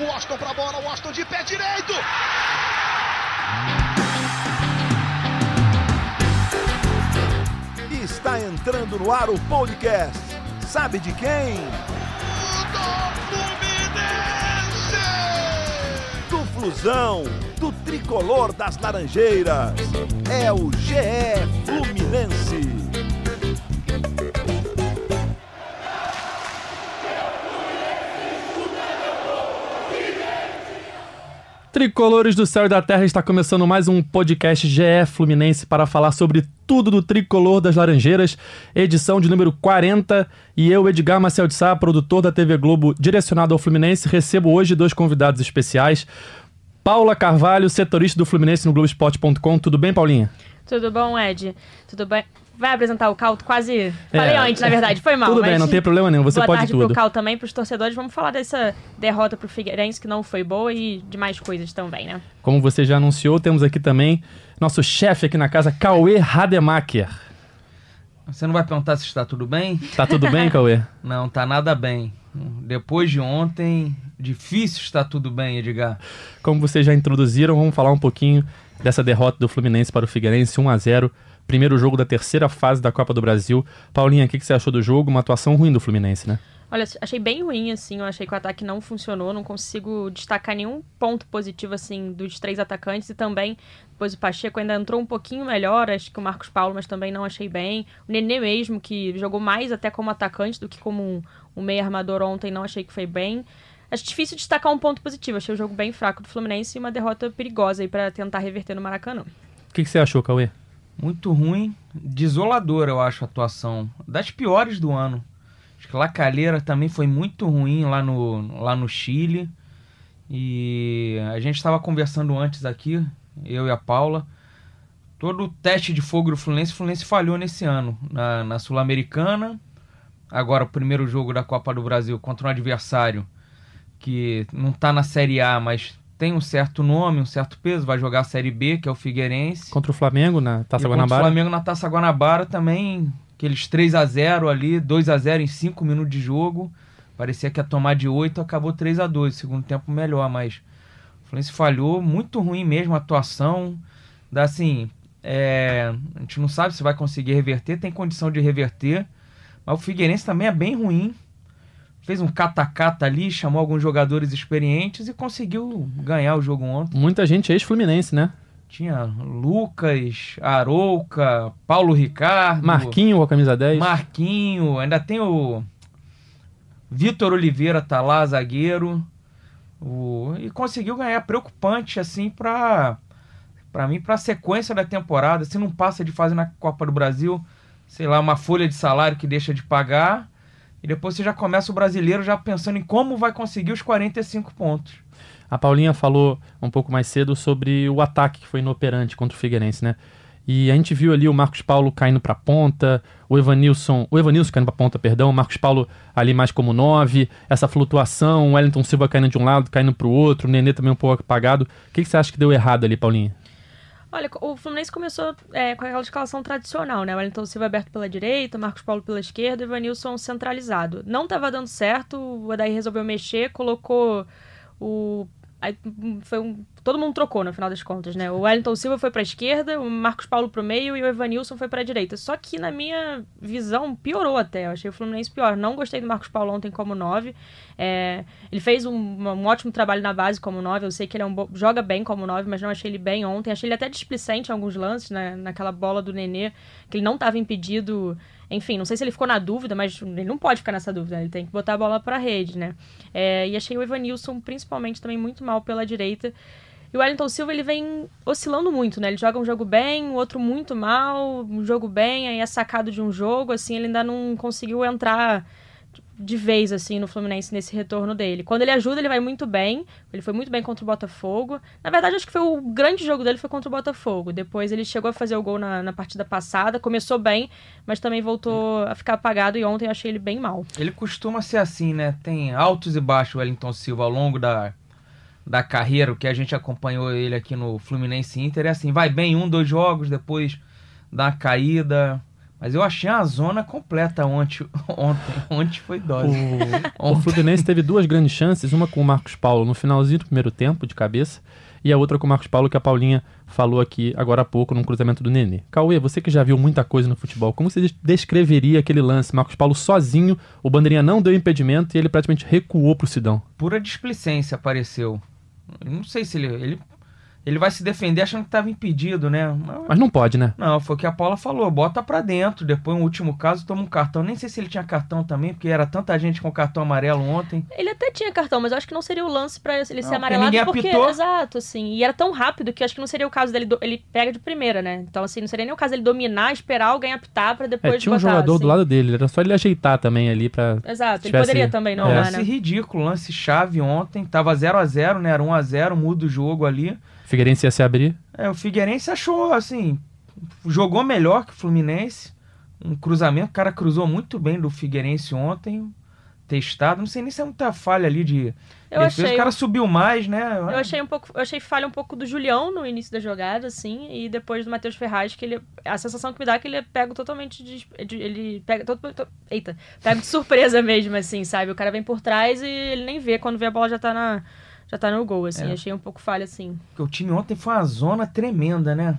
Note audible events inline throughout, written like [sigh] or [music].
O Austin pra bola, o Austin de pé direito. Está entrando no ar o podcast. Sabe de quem? Do Flusão, do tricolor das Laranjeiras. É o GE Fluminense. Tricolores do céu e da terra está começando mais um podcast GE Fluminense para falar sobre tudo do tricolor das Laranjeiras, edição de número 40. E eu, Edgar Marcel de Sá, produtor da TV Globo, direcionado ao Fluminense, recebo hoje dois convidados especiais. Paula Carvalho, setorista do Fluminense no Globoesporte.com. Tudo bem, Paulinha? Tudo bom, Ed? Tudo bem? Vai apresentar o Cal? Quase falei É. antes, na verdade. Foi mal. Tudo bem, mas não tem problema nenhum, você boa pode tarde tudo. pro Cal também, pros torcedores. Vamos falar dessa derrota pro Figueirense, que não foi boa, e de mais coisas também, né? Como você já anunciou, temos aqui também nosso chefe aqui na casa, Cauê Rademacher. Você não vai perguntar se está tudo bem? Tá tudo bem, [laughs] Cauê? Não, tá nada bem. Depois de ontem, difícil estar tudo bem, Edgar. Como vocês já introduziram, vamos falar um pouquinho dessa derrota do Fluminense para o Figueirense, 1 a 0 Primeiro jogo da terceira fase da Copa do Brasil. Paulinha, o que que você achou do jogo? Uma atuação ruim do Fluminense, né? Olha, achei bem ruim, assim. Eu achei que o ataque não funcionou. Não consigo destacar nenhum ponto positivo, assim, dos três atacantes. E também, depois o Pacheco ainda entrou um pouquinho melhor. Acho que o Marcos Paulo, mas também não achei bem. O Nenê mesmo, que jogou mais até como atacante do que como um, um meio armador ontem, não achei que foi bem. Acho difícil destacar um ponto positivo. Achei o jogo bem fraco do Fluminense e uma derrota perigosa aí para tentar reverter no Maracanã. O que que você achou, Cauê? Muito ruim, desoladora, eu acho, a atuação. Das piores do ano. Acho que La Calera também foi muito ruim lá no, lá no Chile. E a gente estava conversando antes aqui, eu e a Paula. Todo o teste de fogo do Fluminense, o Fluminense falhou nesse ano. Na, na Sul-Americana, agora o primeiro jogo da Copa do Brasil contra um adversário que não está na Série A, mas tem um certo nome, um certo peso, vai jogar a Série B, que é o Figueirense. Contra o Flamengo na Taça E contra o Guanabara? Flamengo na Taça Guanabara também, aqueles 3 a 0 ali, 2 a 0 em 5 minutos de jogo. Parecia que ia tomar de 8, acabou 3 a 2 segundo tempo melhor, mas o Fluminense falhou, muito ruim mesmo a atuação. Dá assim, é, a gente não sabe se vai conseguir reverter, tem condição de reverter, mas o Figueirense também é bem ruim. Fez um cata-cata ali, chamou alguns jogadores experientes e conseguiu ganhar o jogo ontem. Muita gente ex-Fluminense, né? Tinha Lucas, Arouca, Paulo Ricardo, Marquinho a camisa 10. Marquinho, ainda tem o Vitor Oliveira tá lá, zagueiro. O, e conseguiu ganhar preocupante assim para para mim para a sequência da temporada, se não passa de fase na Copa do Brasil, sei lá, uma folha de salário que deixa de pagar. E depois você já começa o brasileiro já pensando em como vai conseguir os 45 pontos. A Paulinha falou um pouco mais cedo sobre o ataque que foi inoperante contra o Figueirense, né? E a gente viu ali o Marcos Paulo caindo pra ponta, o Evanilson, o Evanilson caindo pra ponta, perdão, o Marcos Paulo ali mais como 9, essa flutuação, o Wellington Silva caindo de um lado, caindo pro outro, o Nenê também um pouco apagado. O que, que você acha que deu errado ali, Paulinha? Olha, o Fluminense começou é, com aquela escalação tradicional, né? Wellington Silva aberto pela direita, Marcos Paulo pela esquerda e o Evanilson centralizado. Não estava dando certo, o Odair resolveu mexer, colocou o... Aí, hum, foi um... Todo mundo trocou no final das contas, né? O Wellington Silva foi pra esquerda, o Marcos Paulo pro meio e o Evanilson foi pra direita. Só que na minha visão piorou até. Eu achei o Fluminense pior. Não gostei do Marcos Paulo ontem como 9. É, ele fez um, um ótimo trabalho na base como 9. Eu sei que ele é um joga bem como 9, mas não achei ele bem ontem. Achei ele até displicente em alguns lances, né? naquela bola do Nenê, que ele não estava impedido. Enfim, não sei se ele ficou na dúvida, mas ele não pode ficar nessa dúvida. né? Ele tem que botar a bola pra rede, né? É, e achei o Evanilson, principalmente, também muito mal pela direita. E o Wellington Silva, ele vem oscilando muito, né? Ele joga um jogo bem, o outro muito mal, um jogo bem, aí é sacado de um jogo, assim, ele ainda não conseguiu entrar de vez, assim, no Fluminense nesse retorno dele. Quando ele ajuda, ele vai muito bem. Ele foi muito bem contra o Botafogo. Na verdade, acho que foi o grande jogo dele foi contra o Botafogo. Depois ele chegou a fazer o gol na, na partida passada, começou bem, mas também voltou a ficar apagado e ontem eu achei ele bem mal. Ele costuma ser assim, né? Tem altos e baixos o Wellington Silva ao longo da, da carreira, o que a gente acompanhou ele aqui no Fluminense Inter. É assim, vai bem um, dois jogos, depois dá uma caída. Mas eu achei a zona completa ontem. [laughs] Ontem, ontem foi dose. O, [laughs] o Fluminense teve duas grandes chances, uma com o Marcos Paulo no finalzinho do primeiro tempo, de cabeça, e a outra com o Marcos Paulo, que a Paulinha falou aqui agora há pouco, num cruzamento do Nenê. Cauê, você que já viu muita coisa no futebol, como você descreveria aquele lance? Marcos Paulo sozinho, o Bandeirinha não deu impedimento e ele praticamente recuou pro Sidão. Pura displicência apareceu. Não sei se ele, ele ele vai se defender achando que estava impedido, né? Mas não pode, né? Não, foi o que a Paula falou, bota para dentro. Depois, no último caso, toma um cartão. Nem sei se ele tinha cartão também, porque era tanta gente com cartão amarelo ontem. Ele até tinha cartão, mas eu acho que não seria o lance para ele não, ser amarelado, porque, porque exato, assim. E era tão rápido que eu acho que não seria o caso dele do... ele pega de primeira, né? Então assim, não seria nem o caso dele dominar, esperar alguém apitar para depois é, tinha um botar, jogador assim. do lado dele, era só ele ajeitar também ali para Exato, ele poderia também não, é. Lance ridículo, lance chave ontem, tava 0 a 0, né? Era 1 a 0, muda o jogo ali. Figueirense ia se abrir? É, o Figueirense achou, assim, jogou melhor que o Fluminense. Um cruzamento, o cara cruzou muito bem do Figueirense ontem, testado. Não sei nem se é muita falha ali de. Eu defesa. achei. O cara subiu mais, né? Eu achei um pouco. Eu achei falha um pouco do Julião no início da jogada, assim, e depois do Matheus Ferraz, que ele. A sensação que me dá é que ele pega totalmente de. de ele pega. Todo, todo, eita, pega de surpresa [laughs] mesmo, assim, sabe? O cara vem por trás e ele nem vê. Quando vê a bola já tá na já tá no gol, assim. É. Achei um pouco falha, assim. Porque o time ontem foi uma zona tremenda, né?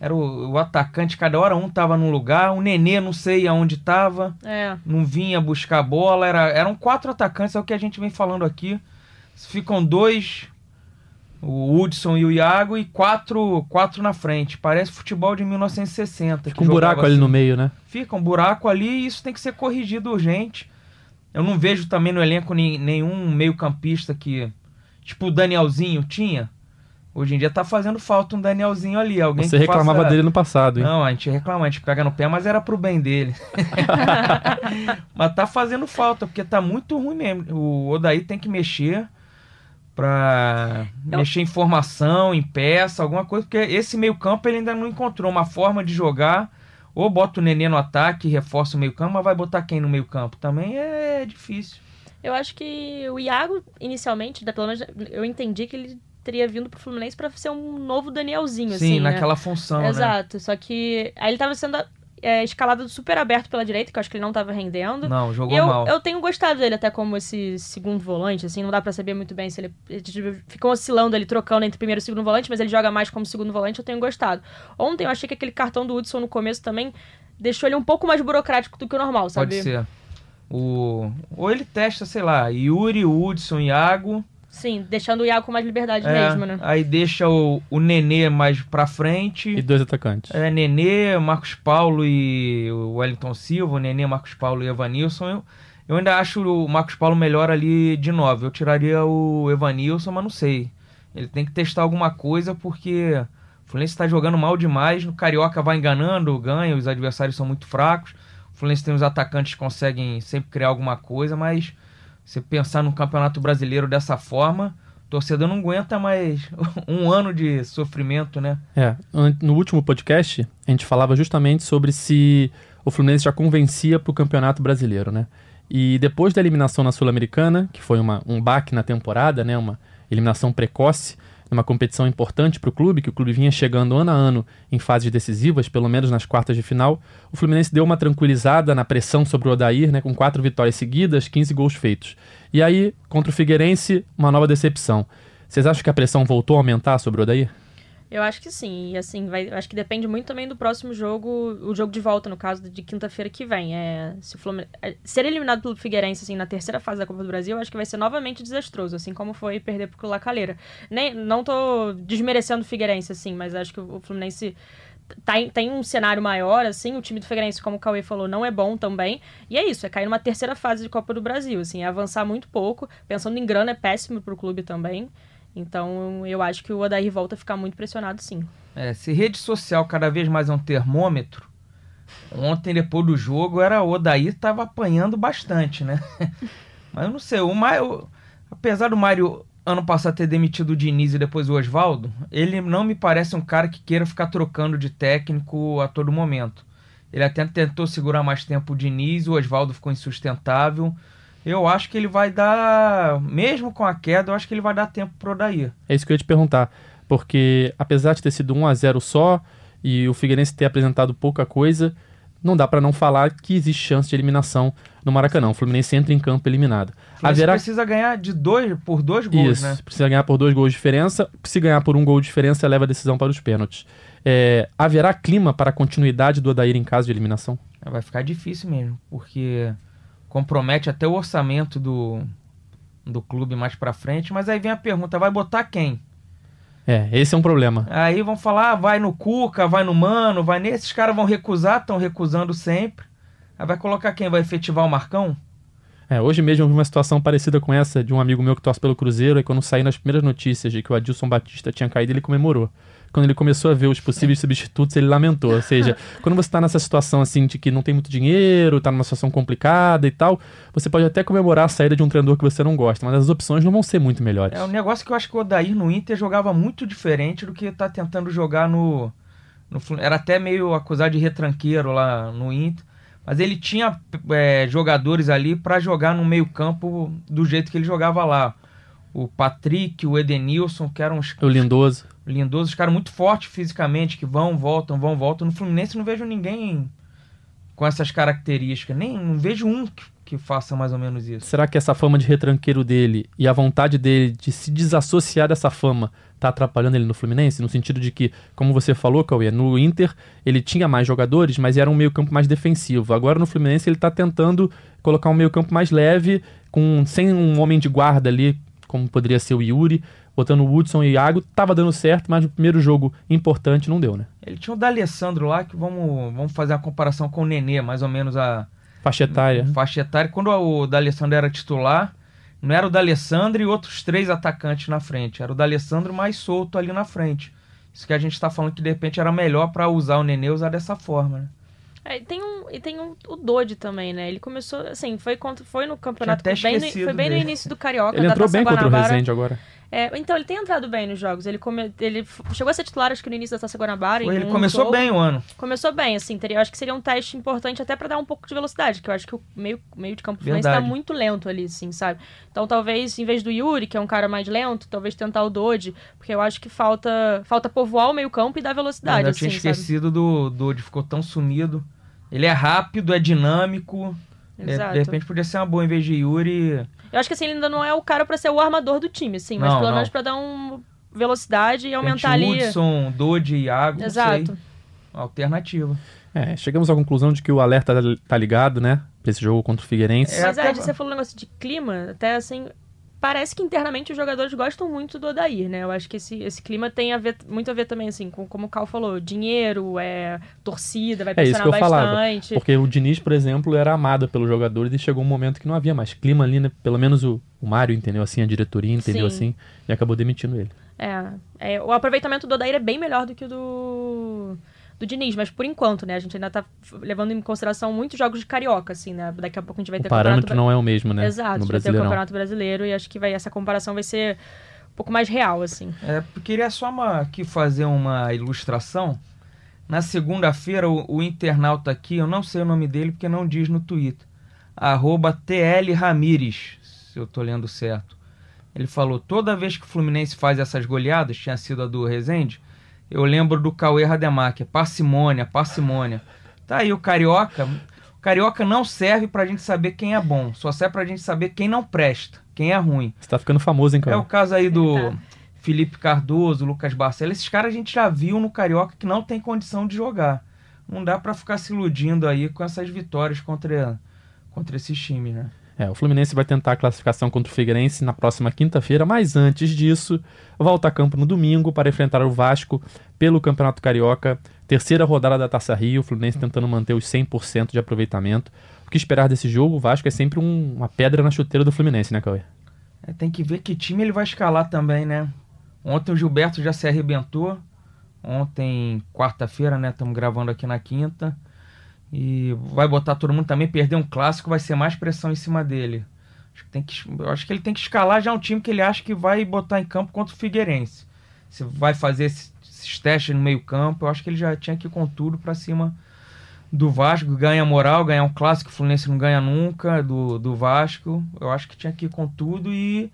Era o, o, atacante, cada hora um tava num lugar, o Nenê não sei aonde tava, é. não vinha buscar a bola, era, eram quatro atacantes, é o que a gente vem falando aqui. Ficam dois, o Hudson e o Iago, e quatro, quatro na frente. Parece futebol de 1960. Fica um buraco assim. ali no meio, né? Fica um buraco ali e isso tem que ser corrigido urgente. Eu não vejo também no elenco nenhum meio campista que Tipo o Danielzinho tinha. Hoje em dia tá fazendo falta um Danielzinho ali. Alguém Você reclamava faça... dele no passado, hein? Não, a gente reclama, a gente pega no pé, mas era pro bem dele. [laughs] [laughs] mas tá fazendo falta, porque tá muito ruim mesmo. O Odaí tem que mexer pra Eu... mexer em formação, em peça, alguma coisa, porque esse meio campo ele ainda não encontrou uma forma de jogar. Ou bota o Nenê no ataque reforça o meio campo, mas vai botar quem no meio campo? Também é difícil. Eu acho que o Iago, inicialmente, pelo menos eu entendi que ele teria vindo pro Fluminense para ser um novo Danielzinho, Sim, assim, né? naquela né? função, Exato, né? só que aí ele tava sendo é, escalado super aberto pela direita, que eu acho que ele não tava rendendo. Não, jogou eu, mal. Eu tenho gostado dele até como esse segundo volante, assim, não dá para saber muito bem se ele, ele ficou oscilando ali, trocando entre primeiro e segundo volante, mas ele joga mais como segundo volante, eu tenho gostado. Ontem eu achei que aquele cartão do Hudson no começo também deixou ele um pouco mais burocrático do que o normal, sabe? Pode ser. O, ou ele testa, sei lá, Yuri, Hudson, Iago. Sim, deixando o Iago com mais liberdade é, mesmo, né? Aí deixa o, o Nenê mais pra frente. E dois atacantes. É, Nenê, Marcos Paulo e o Wellington Silva, o Nenê, Marcos Paulo e Evanilson. Eu, eu ainda acho o Marcos Paulo melhor ali de nove. Eu tiraria o Evanilson, mas não sei. Ele tem que testar alguma coisa porque o Fluminense está jogando mal demais. No Carioca vai enganando, ganha, os adversários são muito fracos. Fluminense tem os atacantes que conseguem sempre criar alguma coisa, mas você pensar no Campeonato Brasileiro dessa forma, o torcedor não aguenta mais [laughs] um ano de sofrimento, né? É, no último podcast a gente falava justamente sobre se o Fluminense já convencia para o Campeonato Brasileiro, né? E depois da eliminação na Sul-Americana, que foi uma, um baque na temporada, né? Uma eliminação precoce, numa competição importante para o clube, que o clube vinha chegando ano a ano em fases decisivas, pelo menos nas quartas de final, o Fluminense deu uma tranquilizada na pressão sobre o Odair, né, com quatro vitórias seguidas, 15 gols feitos. E aí, contra o Figueirense, uma nova decepção. Vocês acham que a pressão voltou a aumentar sobre o Odair? Eu acho que sim. E assim, vai, acho que depende muito também do próximo jogo, o jogo de volta, no caso, de quinta-feira que vem. É, se Fluminense, é, ser eliminado pelo Figueirense, assim, na terceira fase da Copa do Brasil, acho que vai ser novamente desastroso, assim como foi perder pro Lacaleira. Nem, não tô desmerecendo o Figueirense, assim, mas acho que o Fluminense tá tem um cenário maior, assim, o time do Figueirense, como o Cauê falou, não é bom também. E é isso, é cair numa terceira fase de Copa do Brasil, assim, é avançar muito pouco. Pensando em grana, é péssimo pro clube também. Então eu acho que o Odair volta a ficar muito pressionado sim. É, se rede social cada vez mais é um termômetro, ontem depois do jogo era o Odair estava apanhando bastante, né? [laughs] Mas eu não sei, o Mário, apesar do Mário ano passado ter demitido o Diniz e depois o Oswaldo, ele não me parece um cara que queira ficar trocando de técnico a todo momento. Ele até tentou segurar mais tempo o Diniz, o Oswaldo ficou insustentável eu acho que ele vai dar, mesmo com a queda, eu acho que ele vai dar tempo pro Odair. É isso que eu ia te perguntar, porque apesar de ter sido 1 a 0 só e o Figueirense ter apresentado pouca coisa, não dá para não falar que existe chance de eliminação no Maracanã. O Fluminense entra em campo eliminado. Haverá... precisa ganhar de dois por dois gols, Isso, né? precisa ganhar por dois gols de diferença. Se ganhar por um gol de diferença, leva a decisão para os pênaltis. É, haverá clima para a continuidade do Odair em caso de eliminação? Vai ficar difícil mesmo, porque compromete até o orçamento do, do clube mais para frente. Mas aí vem a pergunta: vai botar quem? É, esse é um problema. Aí vão falar, ah, vai no Cuca, vai no Mano, vai nesses caras vão recusar, estão recusando sempre. Aí vai colocar quem? Vai efetivar o Marcão? É, hoje mesmo eu vi uma situação parecida com essa de um amigo meu que torce pelo Cruzeiro, e quando saíram as primeiras notícias de que o Adilson Batista tinha caído, ele comemorou. Quando ele começou a ver os possíveis substitutos, ele lamentou. Ou seja, [laughs] quando você está nessa situação assim de que não tem muito dinheiro, está numa situação complicada e tal, você pode até comemorar a saída de um treinador que você não gosta, mas as opções não vão ser muito melhores. É um negócio que eu acho que o Odair no Inter jogava muito diferente do que está tentando jogar no, no. Era até meio acusado de retranqueiro lá no Inter. Mas ele tinha é, jogadores ali para jogar no meio-campo do jeito que ele jogava lá. O Patrick, o Edenilson, que eram os. O Lindoso. Lindoso, os caras muito fortes fisicamente, que vão, voltam, vão, voltam. No Fluminense não vejo ninguém com essas características. Nem não vejo um que, que faça mais ou menos isso. Será que essa fama de retranqueiro dele e a vontade dele de se desassociar dessa fama tá atrapalhando ele no Fluminense? No sentido de que, como você falou, Cauê, no Inter ele tinha mais jogadores, mas era um meio-campo mais defensivo. Agora no Fluminense ele tá tentando colocar um meio-campo mais leve, com sem um homem de guarda ali, como poderia ser o Yuri, botando o Hudson e Iago, tava dando certo, mas no primeiro jogo importante não deu, né? Ele tinha o D'Alessandro lá, que vamos, vamos fazer a comparação com o Nenê, mais ou menos a faixa etária. Faixa etária. Quando o D'Alessandro era titular, não era o D'Alessandro e outros três atacantes na frente, era o D'Alessandro mais solto ali na frente. Isso que a gente está falando que de repente era melhor para usar o Nenê usar dessa forma, né? É, tem um, e tem um, o Dodi também, né? Ele começou, assim, foi, contra, foi no campeonato até bem no, foi bem no dele. início do Carioca. Ele da entrou Taça bem contra o Guanabara. Rezende agora. É, então, ele tem entrado bem nos jogos. Ele, come, ele chegou a ser titular, acho que no início da Taça Guanabara. Foi, ele um começou bem o ano. Começou bem, assim. Teria, eu acho que seria um teste importante até pra dar um pouco de velocidade, que eu acho que o meio, meio de campo fluminense tá muito lento ali, assim, sabe? Então, talvez, em vez do Yuri, que é um cara mais lento, talvez tentar o Dodi, porque eu acho que falta, falta povoar o meio campo e dar velocidade, eu assim, tinha sabe? esquecido do Dodi, ficou tão sumido. Ele é rápido, é dinâmico. É, Exato. de repente podia ser uma boa em vez de Yuri. Eu acho que assim, ele ainda não é o cara pra ser o armador do time, assim, mas Não, pelo não. menos pra dar um velocidade e aumentar Gente, ali. Hudson, Dodi, Iago, Exato. não sei. Alternativa. É, chegamos à conclusão de que o alerta tá ligado, né? Pra esse jogo contra o Figueirense. É, Mas Ed, você falou um negócio de clima, até assim. Parece que internamente os jogadores gostam muito do Odair, né? Eu acho que esse, esse clima tem a ver, muito a ver também, assim, com como o Cal falou, dinheiro, é, torcida, vai É isso pressionar que eu falava. bastante. Porque o Diniz, por exemplo, era amado pelos jogadores e chegou um momento que não havia mais clima ali, né? Pelo menos o, o Mário entendeu assim, a diretoria entendeu Sim. assim e acabou demitindo ele. É, é, o aproveitamento do Odair é bem melhor do que o do, do Diniz, mas por enquanto, né? A gente ainda tá levando em consideração muitos jogos de carioca, assim, né? Daqui a pouco a gente vai O ter parâmetro campeonato não é o mesmo, né? Exato, no vai ter o. Campeonato Brasileiro e acho que vai, essa comparação vai ser um pouco mais real, assim. É, queria só uma- aqui fazer uma ilustração. Na segunda-feira, o, o internauta aqui, eu não sei o nome dele porque não diz no Twitter, arroba TL Ramires, se eu tô lendo certo. Ele falou, toda vez que o Fluminense faz essas goleadas, tinha sido a do Rezende, eu lembro do Cauê Rademacher, parcimônia, parcimônia. Tá aí o Carioca, o Carioca não serve pra gente saber quem é bom, só serve pra gente saber quem não presta, quem é ruim. Você tá ficando famoso, hein, É cara? o caso aí do Tá. Felipe Cardoso, Lucas Barcelos. Esses caras a gente já viu no Carioca que não tem condição de jogar. Não dá pra ficar se iludindo aí com essas vitórias contra, contra esses times, né? É, o Fluminense vai tentar a classificação contra o Figueirense na próxima quinta-feira, mas antes disso, volta a campo no domingo para enfrentar o Vasco pelo Campeonato Carioca, terceira rodada da Taça Rio, o Fluminense tentando manter os 100% de aproveitamento. O que esperar desse jogo? O Vasco é sempre um- uma pedra na chuteira do Fluminense, né, Cauê? É, tem que ver que time ele vai escalar também, né? Ontem o Gilberto já se arrebentou. Ontem, quarta-feira, né? Estamos gravando aqui na quinta. E vai botar todo mundo também. Perder um clássico vai ser mais pressão em cima dele. Acho que, tem que, acho que ele tem que escalar já um time que ele acha que vai botar em campo contra o Figueirense. Se vai fazer esses, esses testes no meio-campo, eu acho que ele já tinha que ir com tudo pra cima do Vasco. Ganha moral, ganhar um clássico. O Fluminense não ganha nunca do, do Vasco. Eu acho que tinha que ir com tudo e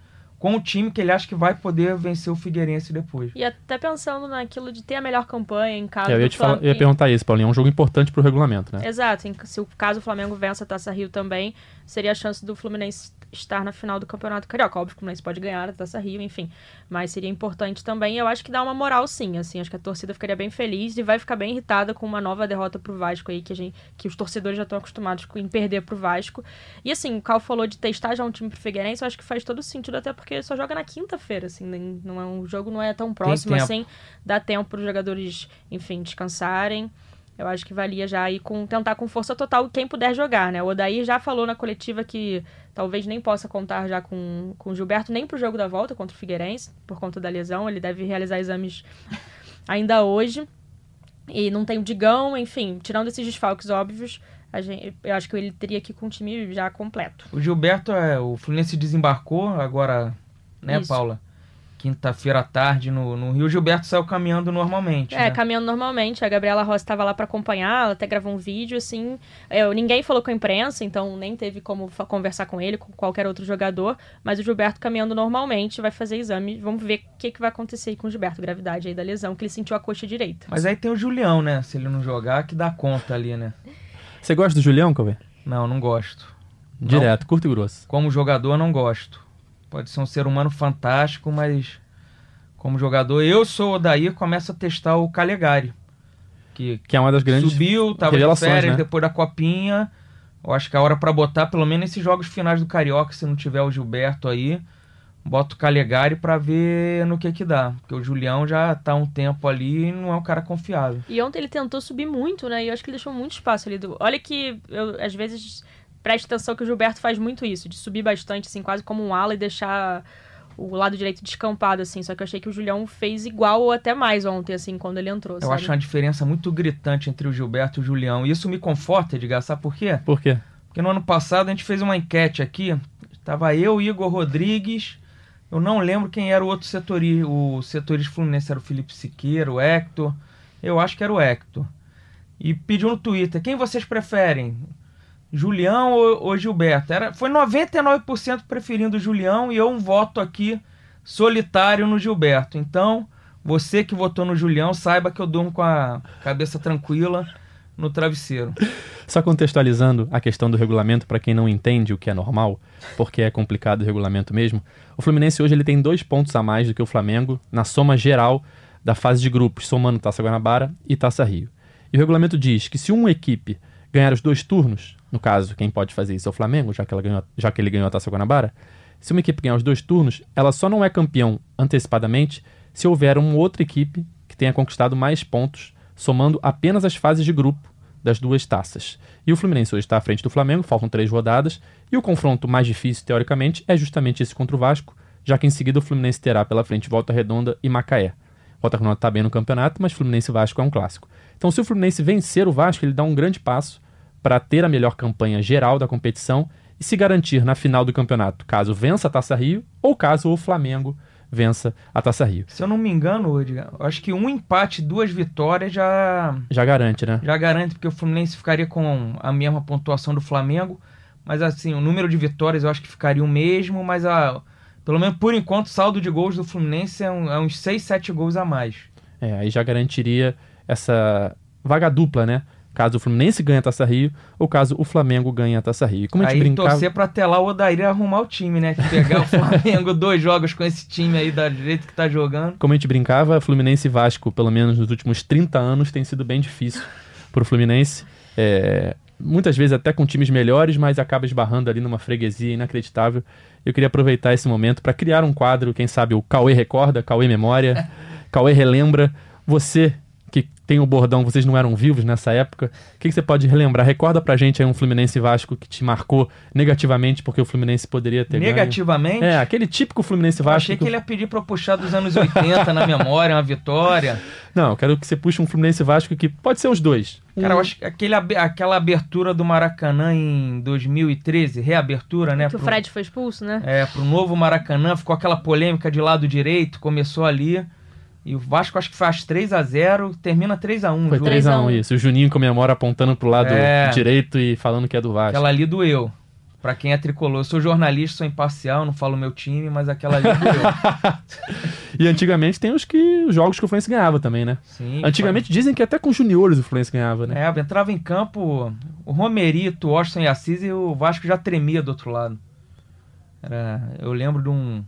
com o time que ele acha que vai poder vencer o Figueirense depois. E até pensando naquilo de ter a melhor campanha em caso É, eu ia, do te falar- eu ia perguntar isso, Paulinho. É um jogo importante pro regulamento, né? Exato, em- se o caso o Flamengo vença a Taça Rio também, seria a chance do Fluminense estar na final do Campeonato Carioca. Óbvio que o Fluminense pode ganhar a Taça Rio, enfim, mas seria importante também. Eu acho que dá uma moral sim, assim, acho que a torcida ficaria bem feliz e vai ficar bem irritada com uma nova derrota pro Vasco aí que a gente, que os torcedores já estão acostumados com em perder pro Vasco. E assim, o Cal falou de testar já um time pro Figueirense, eu acho que faz todo sentido até porque só joga na quinta-feira, assim, nem- não é um jogo não é tão próximo assim, dá tempo para os jogadores, enfim, descansarem. Eu acho que valia já ir com tentar com força total quem puder jogar, né? O Odair já falou na coletiva que talvez nem possa contar já com, com o Gilberto nem pro jogo da volta contra o Figueirense, por conta da lesão. Ele deve realizar exames [laughs] ainda hoje. E não tem o Digão, enfim, tirando esses desfalques óbvios, gente, eu acho que ele teria que ir com o time já completo. O Gilberto, é, o Fluminense desembarcou agora, né, Isso. Paula? Quinta-feira à tarde no, no Rio. O Gilberto saiu caminhando normalmente. É, né? caminhando normalmente. A Gabriela Rosa estava lá para acompanhar, ela até gravou um vídeo, assim. É, ninguém falou com a imprensa, então nem teve como conversar com ele, com qualquer outro jogador. Mas o Gilberto caminhando normalmente, vai fazer exame. Vamos ver o que, que vai acontecer aí com o Gilberto, gravidade aí da lesão, que ele sentiu a coxa direita. Mas aí tem o Julião, né? Se ele não jogar, que dá conta ali, né? Você gosta do Julião, Cauê? Não, não gosto. Direto, curto e grosso. Como jogador, não gosto. Pode ser um ser humano fantástico, mas como jogador, eu sou o Daí começo a testar o Calegari. Que Que é uma das grandes subiu, tava de férias né? depois da copinha. Eu acho que é a hora pra botar, pelo menos nesses jogos finais do Carioca, se não tiver o Gilberto aí, bota o Calegari pra ver no que que dá. Porque o Julião já tá um tempo ali e não é um cara confiável. E ontem ele tentou subir muito, né? E eu acho que ele deixou muito espaço ali. Do... Olha que eu, às vezes, preste atenção que o Gilberto faz muito isso, de subir bastante, assim, quase como um ala e deixar o lado direito descampado, assim. Só que eu achei que o Julião fez igual ou até mais ontem, assim, quando ele entrou, Eu sabe? acho uma diferença muito gritante entre o Gilberto e o Julião. E isso me conforta, Edgar, sabe por quê? Por quê? Porque no ano passado a gente fez uma enquete aqui. Tava eu, Igor Rodrigues. Eu não lembro quem era o outro setorista. O setorista fluminense era o Felipe Siqueira, o Hector. Eu acho que era o Hector. E pediu no Twitter: quem vocês preferem? Julião ou, ou Gilberto? Era, foi 99% preferindo o Julião e eu um voto aqui solitário no Gilberto. Então, você que votou no Julião, saiba que eu durmo com a cabeça tranquila no travesseiro. Só contextualizando a questão do regulamento para quem não entende o que é normal, porque é complicado o regulamento mesmo. O Fluminense hoje ele tem dois pontos a mais do que o Flamengo na soma geral da fase de grupos, somando Taça Guanabara e Taça Rio. E o regulamento diz que se uma equipe ganhar os dois turnos, no caso, quem pode fazer isso é o Flamengo, já que, ela ganhou, já que ele ganhou a Taça Guanabara, se uma equipe ganhar os dois turnos, ela só não é campeão antecipadamente se houver uma outra equipe que tenha conquistado mais pontos, somando apenas as fases de grupo das duas taças. E o Fluminense hoje está à frente do Flamengo, faltam três rodadas, e o confronto mais difícil, teoricamente, é justamente esse contra o Vasco, já que em seguida o Fluminense terá pela frente Volta Redonda e Macaé. Volta Redonda está bem no campeonato, mas Fluminense e Vasco é um clássico. Então, se o Fluminense vencer o Vasco, ele dá um grande passo para ter a melhor campanha geral da competição e se garantir na final do campeonato, caso vença a Taça Rio ou caso o Flamengo vença a Taça Rio. Se eu não me engano, Edgar, acho que um empate, duas vitórias já, Já garante, né? já garante, porque o Fluminense ficaria com a mesma pontuação do Flamengo. Mas assim, o número de vitórias eu acho que ficaria o mesmo, mas a, pelo menos por enquanto o saldo de gols do Fluminense é, um- é uns 6, 7 gols a mais. É, aí já garantiria essa vaga dupla, né? Caso o Fluminense ganhe a Taça Rio ou caso o Flamengo ganhe a Taça Rio. Como a gente aí brincava, torcer pra até lá o Odair arrumar o time, né? Pegar o [laughs] Flamengo dois jogos com esse time aí da jeito que tá jogando. como a gente brincava, Fluminense e Vasco, pelo menos nos últimos 30 anos, tem sido bem difícil pro Fluminense. É, muitas vezes até com times melhores, mas acaba esbarrando ali numa freguesia inacreditável. Eu queria aproveitar esse momento para criar um quadro, quem sabe o Cauê Recorda, Cauê Memória, [laughs] Cauê Relembra. Você tem o bordão, vocês não eram vivos nessa época, o que, que você pode relembrar? Recorda pra gente aí um Fluminense e Vasco que te marcou negativamente porque o Fluminense poderia ter ganho. Negativamente. É, aquele típico Fluminense e eu Vasco. achei que ele ia pedir pra eu puxar dos anos 80 na memória, uma vitória. Não, eu quero que você puxe um Fluminense e Vasco que pode ser os dois. Cara, eu acho que aquele, aquela abertura do Maracanã em 2013, reabertura, né? Que o pro- Fred foi expulso, né? É, pro novo Maracanã, ficou aquela polêmica de lado direito, começou ali. E o Vasco acho que faz 3 a 0 termina 3 a 1 Foi o jogo. 3x1 3 a 1. isso. O Juninho comemora apontando pro lado É. direito e falando que é do Vasco. Aquela ali doeu. Pra quem é tricolor, eu sou jornalista, sou imparcial, não falo meu time, mas aquela ali doeu. [laughs] E antigamente tem os que os jogos que o Fluminense ganhava também, né? Sim, Antigamente dizem que até com juniores o Fluminense ganhava, né? É, entrava em campo o Romerito, o Washington e Assis e o Vasco já tremia do outro lado. Era, eu lembro de um.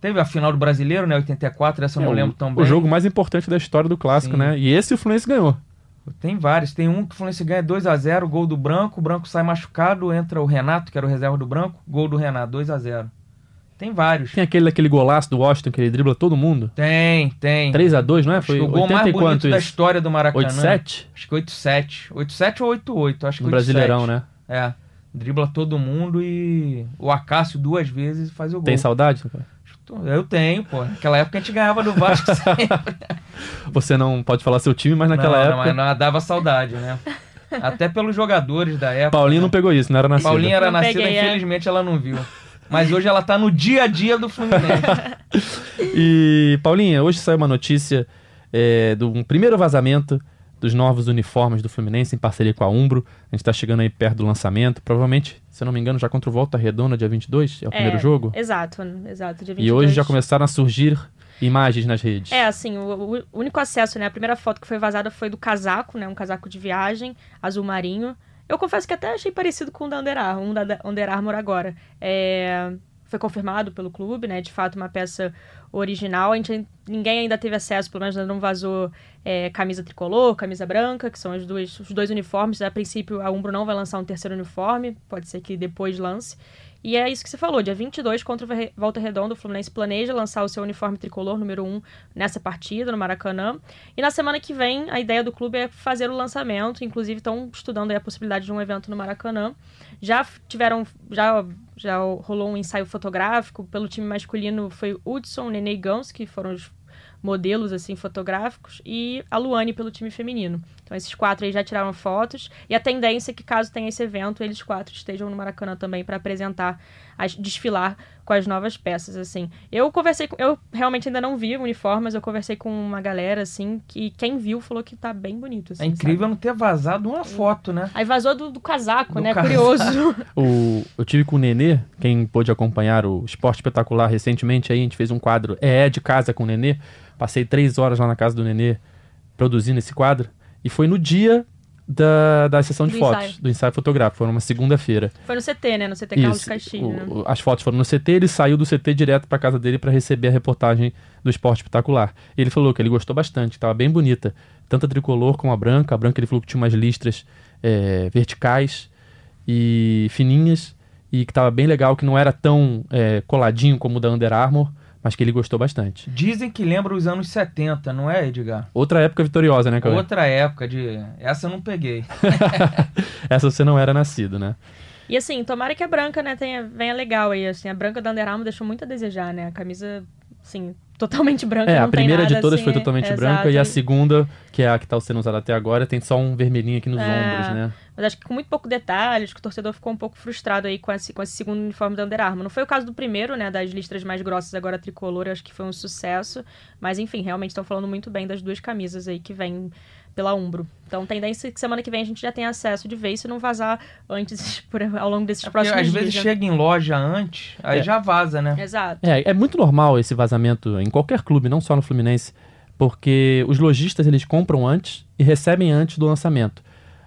Teve a final do brasileiro, né? 84, essa eu não É, lembro o, tão bem. o jogo mais importante da história do clássico, Sim. né? E esse o Fluminense ganhou. Tem vários. Tem um que o Fluminense ganha 2x0, gol do Branco, o Branco sai machucado, entra o Renato, que era o reserva do Branco, gol do Renato, 2x0. Tem vários. Tem aquele daquele golaço do Washington que ele dribla todo mundo. Tem, tem. 3x2, não é? Foi o gol 80 mais bonito da história do Maracanã. 8-7? Acho que 8-7. 8-7 ou 8-8, acho que No 8-7. Brasileirão, né? É. Dribla todo mundo e o Acácio duas vezes faz o gol. Tem saudade? Eu tenho, pô. Naquela época a gente ganhava do Vasco [laughs] sempre. Você não pode falar seu time, mas naquela não, época. Não, mas dava saudade, né? Até pelos jogadores da época. Paulinho né? não pegou isso, não era nascido. Paulinha era Não nascida, peguei, é. infelizmente ela não viu. Mas hoje ela tá no dia a dia do Fluminense. [laughs] E, Paulinha, hoje saiu uma notícia é, de um primeiro vazamento dos novos uniformes do Fluminense em parceria com a Umbro. A gente tá chegando aí perto do lançamento. Provavelmente, se eu não me engano, já contra o Volta Redonda, dia 22, é o primeiro jogo. Exato, exato. Dia 22. E hoje já começaram a surgir imagens nas redes. É, assim, o, o único acesso, né? A primeira foto que foi vazada foi do casaco, né? Um casaco de viagem, azul marinho. Eu confesso que até achei parecido com o da Under Armour, um da Under Armour agora. É, foi confirmado pelo clube, né? De fato, uma peça original. A gente, ninguém ainda teve acesso, pelo menos não vazou é, camisa tricolor, camisa branca, que são os dois, os dois uniformes. A princípio, a Umbro não vai lançar um terceiro uniforme, pode ser que depois lance. E é isso que você falou, dia 22 contra o Volta Redonda, o Fluminense planeja lançar o seu uniforme tricolor número 1 nessa partida, no Maracanã. E na semana que vem, a ideia do clube é fazer o lançamento, inclusive estão estudando a possibilidade de um evento no Maracanã. Já tiveram, já, já rolou um ensaio fotográfico, pelo time masculino foi Hudson, Nenê e Gans, que foram os modelos assim fotográficos e a Luane pelo time feminino. Então esses quatro aí já tiraram fotos e a tendência é que caso tenha esse evento, eles quatro estejam no Maracanã também para apresentar, as, desfilar com as novas peças assim. Eu conversei com, eu realmente ainda não vi o uniforme, mas eu conversei com uma galera assim que quem viu falou que tá bem bonito assim, É incrível sabe? não ter vazado uma foto, né? Aí vazou do, do casaco, Do né? casaco. Curioso. [laughs] O, eu tive com o Nenê, quem pôde acompanhar o Esporte Espetacular recentemente, aí a gente fez um quadro É de Casa com o Nenê. Passei três horas lá na casa do Nenê produzindo esse quadro. E foi no dia da, da sessão de Do fotos, ensaio. do ensaio fotográfico. Foi numa segunda-feira. Foi no CT, né? No CT Carlos. Castilho, O- né? as fotos foram no CT, ele saiu do CT direto para casa dele para receber a reportagem do Esporte Espetacular. E ele falou que ele gostou bastante, estava bem bonita. Tanto a tricolor como a branca. A branca ele falou que tinha umas listras é, verticais e fininhas e que estava bem legal, que não era tão é, coladinho como o da Under Armour, mas que ele gostou bastante. Dizem que lembra os anos 70, não é, Edgar? Outra época vitoriosa, né, Cauê? Outra época de. Essa eu não peguei. [laughs] Essa você não era nascido, né? E assim, tomara que a branca, né, tenha, venha legal aí. Assim, a branca da Under Armour deixou muito a desejar, né? A camisa, assim, totalmente branca. É, a primeira de todas assim, foi totalmente branca e a segunda, que é a que está sendo usada até agora, tem só um vermelhinho aqui nos É. ombros, né? Mas acho que com muito pouco detalhe, acho que o torcedor ficou um pouco frustrado aí com esse, com esse segundo uniforme da Under Armour. Não foi o caso do primeiro, né, das listras mais grossas agora tricolor, acho que foi um sucesso. Mas enfim, realmente estão falando muito bem das duas camisas aí que vêm pela Umbro. Então, tendência é que semana que vem a gente já tenha acesso de vez se não vazar antes, [laughs] por, ao longo desses Porque próximos às dias. vezes né? chega em loja antes, aí É. já vaza, né? Exato. É, é muito normal esse vazamento em qualquer clube, não só no Fluminense, porque os lojistas eles compram antes e recebem antes do lançamento.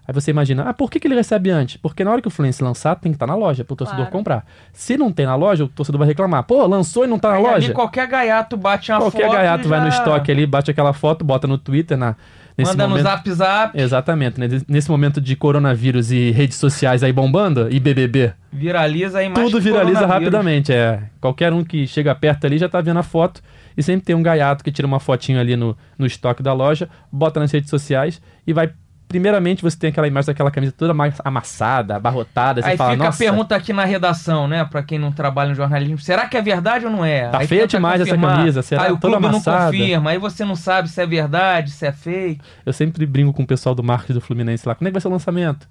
Aí você imagina, ah, por que, que ele recebe antes? Porque na hora que o Fluminense lançar, tem que estar na loja para o torcedor Claro. comprar. Se não tem na loja, o torcedor vai reclamar. Pô, lançou e não tá na Aí ali loja? qualquer gaiato bate uma Qualquer foto. gaiato e vai no já estoque ali, bate aquela foto, bota no Twitter, na, nesse Manda momento. no zap zap, Exatamente, né? Nesse momento de coronavírus e redes sociais aí bombando, e BBB, viraliza aí mais tudo viraliza rapidamente. É. Qualquer um que chega perto ali já tá vendo a foto. E sempre tem um gaiato que tira uma fotinho ali no, no estoque da loja, bota nas redes sociais e vai. Primeiramente, você tem aquela imagem daquela camisa toda amassada, abarrotada. Você Aí fala, fica nossa, a pergunta aqui na redação, né? Pra quem não trabalha em jornalismo. Será que é verdade ou não é? Tá Aí feia demais essa confirmar. camisa, será Aí o toda clube amassada. não confirma. Aí você não sabe se é verdade, se é fake. eu sempre brinco com o pessoal do marketing do Fluminense lá. Quando é que vai ser o lançamento?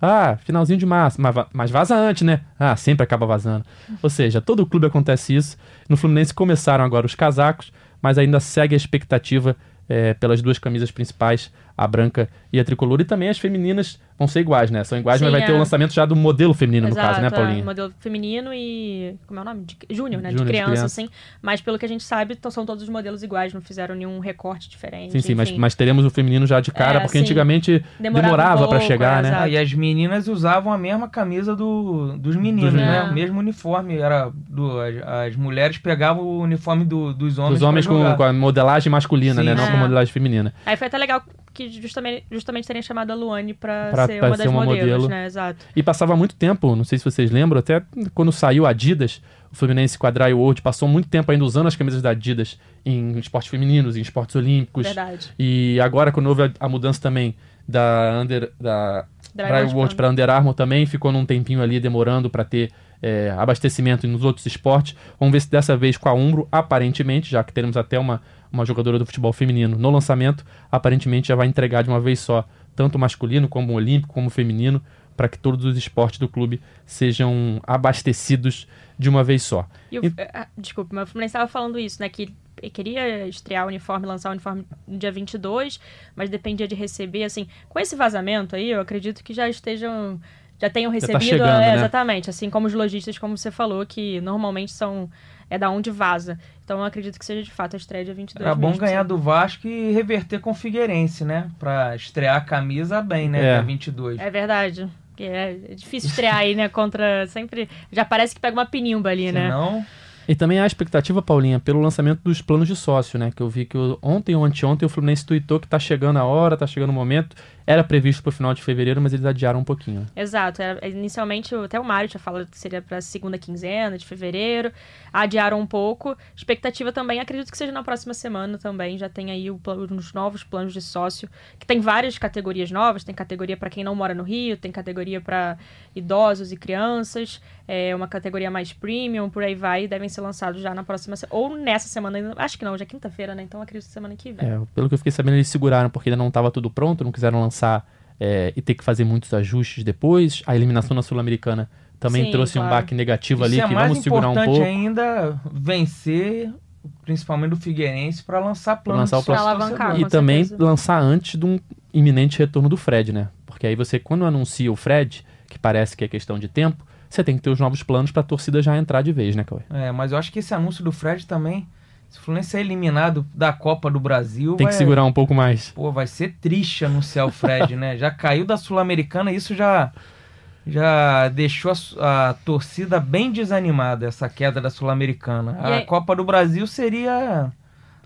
Ah, finalzinho de março. Mas, mas vaza antes, né? Ah, sempre acaba vazando. Ou seja, todo clube acontece isso. No Fluminense começaram agora os casacos, mas ainda segue a expectativa eh, pelas duas camisas principais, a branca e a tricolor. E também as femininas vão ser iguais, né? São iguais, Sim, mas vai é. ter o lançamento já do modelo feminino, no caso, né, é, Paulinha? modelo feminino e. Como é o nome? De, júnior, né? Júnior, de de criança, criança. assim. Mas pelo que a gente sabe, são todos os modelos iguais, não fizeram nenhum recorte diferente. Sim, sim, mas, mas teremos o feminino já de cara, É, porque sim. antigamente Demorava demorava, um pra pouco, chegar, é, né? exato. Ah, e as meninas usavam a mesma camisa do, dos meninos, Dos né? O mesmo uniforme. Era do, as, as mulheres pegavam o uniforme do- dos homens. Os homens com, com a modelagem masculina, Sim, né? Não é. com a modelagem feminina. Aí foi até legal que justamente, justamente terem chamado a Luane pra, Pra- ser pra uma ser das uma modelos, modelo. né? Exato. E passava muito tempo, não sei se vocês lembram, até quando saiu a Adidas, o Fluminense Quadrai World passou muito tempo ainda usando as camisas da Adidas em esportes femininos, em esportes olímpicos. Verdade. E agora, quando houve a, a mudança também da Under, da Dry World para Under Armour também, ficou num tempinho ali demorando para ter é, abastecimento nos outros esportes. Vamos ver se dessa vez com a Umbro, aparentemente, já que teremos até uma, uma jogadora do futebol feminino no lançamento, aparentemente já vai entregar de uma vez só, tanto masculino como olímpico, como feminino, para que todos os esportes do clube sejam abastecidos de uma vez só. E o, E- ah, desculpa, mas o Fluminense estava falando isso, né? Que queria estrear o uniforme, lançar o uniforme no dia 22, mas dependia de receber, assim. Com esse vazamento aí, eu acredito que já estejam. Já tenham tá recebido. chegando, é, né? Exatamente. Assim como os lojistas, como você falou, que normalmente são. É da onde vaza. Então eu acredito que seja de fato a estreia dia 22. Era bom ganhar do Vasco e reverter com o Figueirense, né? Pra estrear a camisa bem, né? É. Dia 22. É verdade. É, é difícil estrear aí, né? Contra. Sempre. Já parece que pega uma pinimba ali, né? Senão, E também há expectativa, Paulinha, pelo lançamento dos planos de sócio, né? Que eu vi que o- ontem ou anteontem o Fluminense tweetou que tá chegando a hora, tá chegando o momento. Era previsto pro final de fevereiro, mas eles adiaram um pouquinho. Exato. Era- inicialmente, o- até o Mário tinha falado que seria para segunda quinzena de fevereiro. Adiaram um pouco. Expectativa também, acredito que seja na próxima semana também. Já tem aí o os novos planos de sócio, que tem várias categorias novas. Tem categoria para quem não mora no Rio, tem categoria para idosos e crianças, é uma categoria mais premium, por aí vai. Devem ser lançados já na próxima se- Ou nessa semana, ainda- acho que não, já é quinta-feira, né? Então acredito que semana que vem. É, pelo que eu fiquei sabendo, eles seguraram porque ainda não estava tudo pronto, não quiseram lançar é, e ter que fazer muitos ajustes depois. A eliminação na Sul-Americana também Sim, trouxe um claro. baque negativo ali, isso é que mais vamos segurar um importante pouco. ainda vencer, principalmente o Figueirense, pra lançar planos lançar o Pra alavancar. torcedor. E com também certeza. lançar antes de um iminente retorno do Fred, né? Porque aí você, quando anuncia o Fred, que parece que é questão de tempo, você tem que ter os novos planos pra torcida já entrar de vez, né, Cauê? É, mas eu acho que esse anúncio do Fred também, se o Fluminense ser eliminado da Copa do Brasil, Tem vai, que segurar um pouco mais. Pô, vai ser triste anunciar o Fred, né? Já caiu da Sul-Americana, isso já já deixou a, a torcida bem desanimada, essa queda da Sul-Americana. A aí- Copa do Brasil seria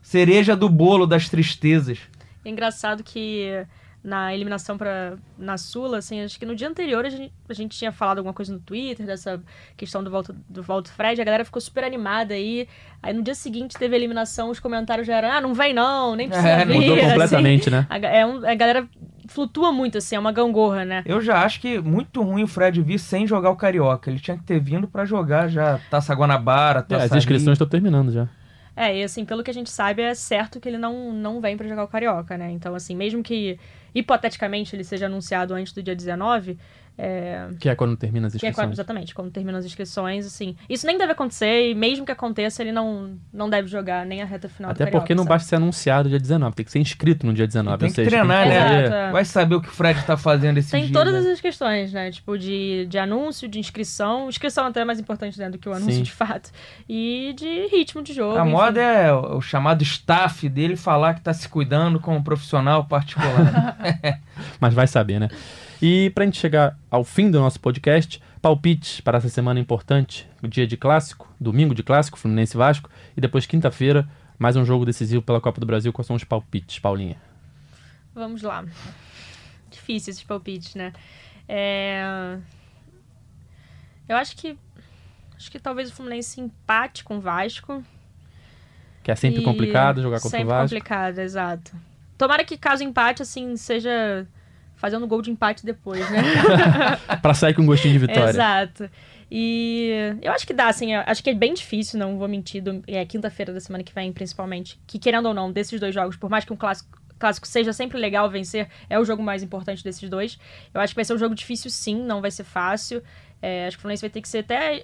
cereja do bolo das tristezas. É engraçado que na eliminação para na Sula, assim, acho que no dia anterior a gente, a gente tinha falado alguma coisa no Twitter dessa questão do volta do volta Fred, a galera ficou super animada aí. Aí no dia seguinte teve a eliminação, os comentários já eram: "Ah, não vem não, nem precisa É, vir". Mudou assim. completamente, né? A, é um- a galera flutua muito assim, é uma gangorra, né? Eu já acho que muito ruim o Fred vir sem jogar o Carioca. Ele tinha que ter vindo pra jogar já Taça Guanabara, É, Taça as inscrições estão terminando já. É, e assim, pelo que a gente sabe, é certo que ele não, não vem pra jogar o Carioca, né? Então, assim, mesmo que hipoteticamente ele seja anunciado antes do dia 19, é, Que é quando termina as Que é quando, inscrições. exatamente, quando terminam as inscrições, assim. Isso nem deve acontecer, e mesmo que aconteça, ele não, não deve jogar nem a reta final do Até Carioca, porque não sabe? basta ser anunciado dia 19, tem que ser inscrito no dia 19. Tem que seja, treinar, que né? Exato. Vai saber o que o Fred tá fazendo esse Tem todas né? essas questões, né? Tipo, de, de anúncio, de inscrição. Inscrição até é mais importante né, do que o anúncio, Sim. de fato. E de ritmo de jogo. A enfim. moda é o chamado staff dele falar que tá se cuidando como um profissional particular. [laughs] Mas vai saber, né? E pra gente chegar ao fim do nosso podcast, palpites para essa semana importante, dia de clássico, domingo de clássico, Fluminense Vasco, e depois quinta-feira, mais um jogo decisivo pela Copa do Brasil. Quais são os palpites, Paulinha? Vamos lá. Difícil esses palpites, né? É... Eu acho que. Acho que talvez o Fluminense empate com o Vasco. Que é sempre E complicado jogar contra sempre o Vasco. complicado, exato. Tomara que caso empate, assim, seja fazendo gol de empate depois, né? [laughs] Pra sair com um gostinho de vitória. Exato. E eu acho que dá, assim, acho que é bem difícil, não vou mentir, do- é quinta-feira da semana que vem, principalmente, que querendo ou não, desses dois jogos, por mais que um clássico, clássico seja sempre legal vencer, é o jogo mais importante desses dois. Eu acho que vai ser um jogo difícil sim, não vai ser fácil. É, acho que o Fluminense vai ter que ser até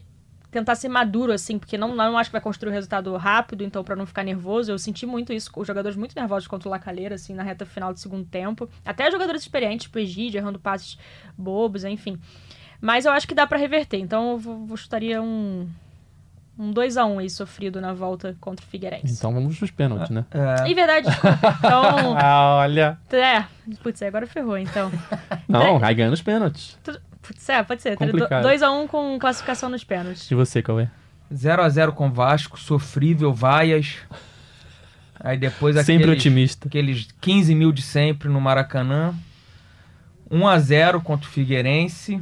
tentar ser maduro, assim, porque não, não acho que vai construir o resultado rápido, então pra não ficar nervoso. Eu senti muito isso, os jogadores muito nervosos contra o Lacalheira, assim, na reta final do segundo tempo. Até jogadores experientes, tipo Egídio, errando passes bobos, enfim. Mas eu acho que dá pra reverter, então eu vou, vou chutaria um. Um 2x1 aí sofrido na volta contra o Figueirense. Então vamos pros pênaltis, né? É, Em verdade, desculpa. Então. [laughs] Ah, olha. É. Putz, agora ferrou, então. Não, aí ganha nos pênaltis. Putz, é, pode ser. Complicado. 2x1 com classificação nos pênaltis. E você, Cauê? 0x0 com o Vasco, sofrível, vaias. Aí depois Sempre aqueles, otimista. aqueles 15 mil de sempre no Maracanã. 1x0 contra o Figueirense.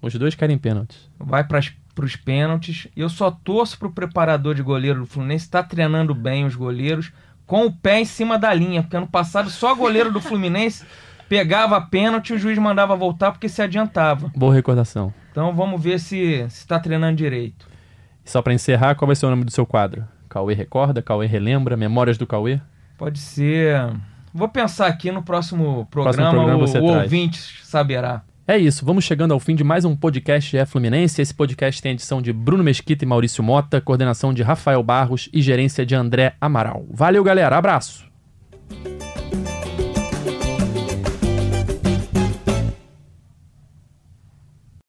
Os dois querem pênaltis. Vai para os pênaltis. E eu só torço pro preparador de goleiro do Fluminense estar treinando bem os goleiros com o pé em cima da linha. Porque ano passado só goleiro do Fluminense pegava pênalti e o juiz mandava voltar porque se adiantava. Boa recordação. Então vamos ver se está treinando direito. E só pra encerrar, qual vai ser o nome do seu quadro? Cauê recorda, Cauê relembra, Memórias do Cauê? Pode ser. Vou pensar aqui no próximo programa, programa o, o ouvinte saberá. É isso, vamos chegando ao fim de mais um podcast é Fluminense. Esse podcast tem edição de Bruno Mesquita e Maurício Mota, coordenação de Rafael Barros e gerência de André Amaral. Valeu, galera, abraço!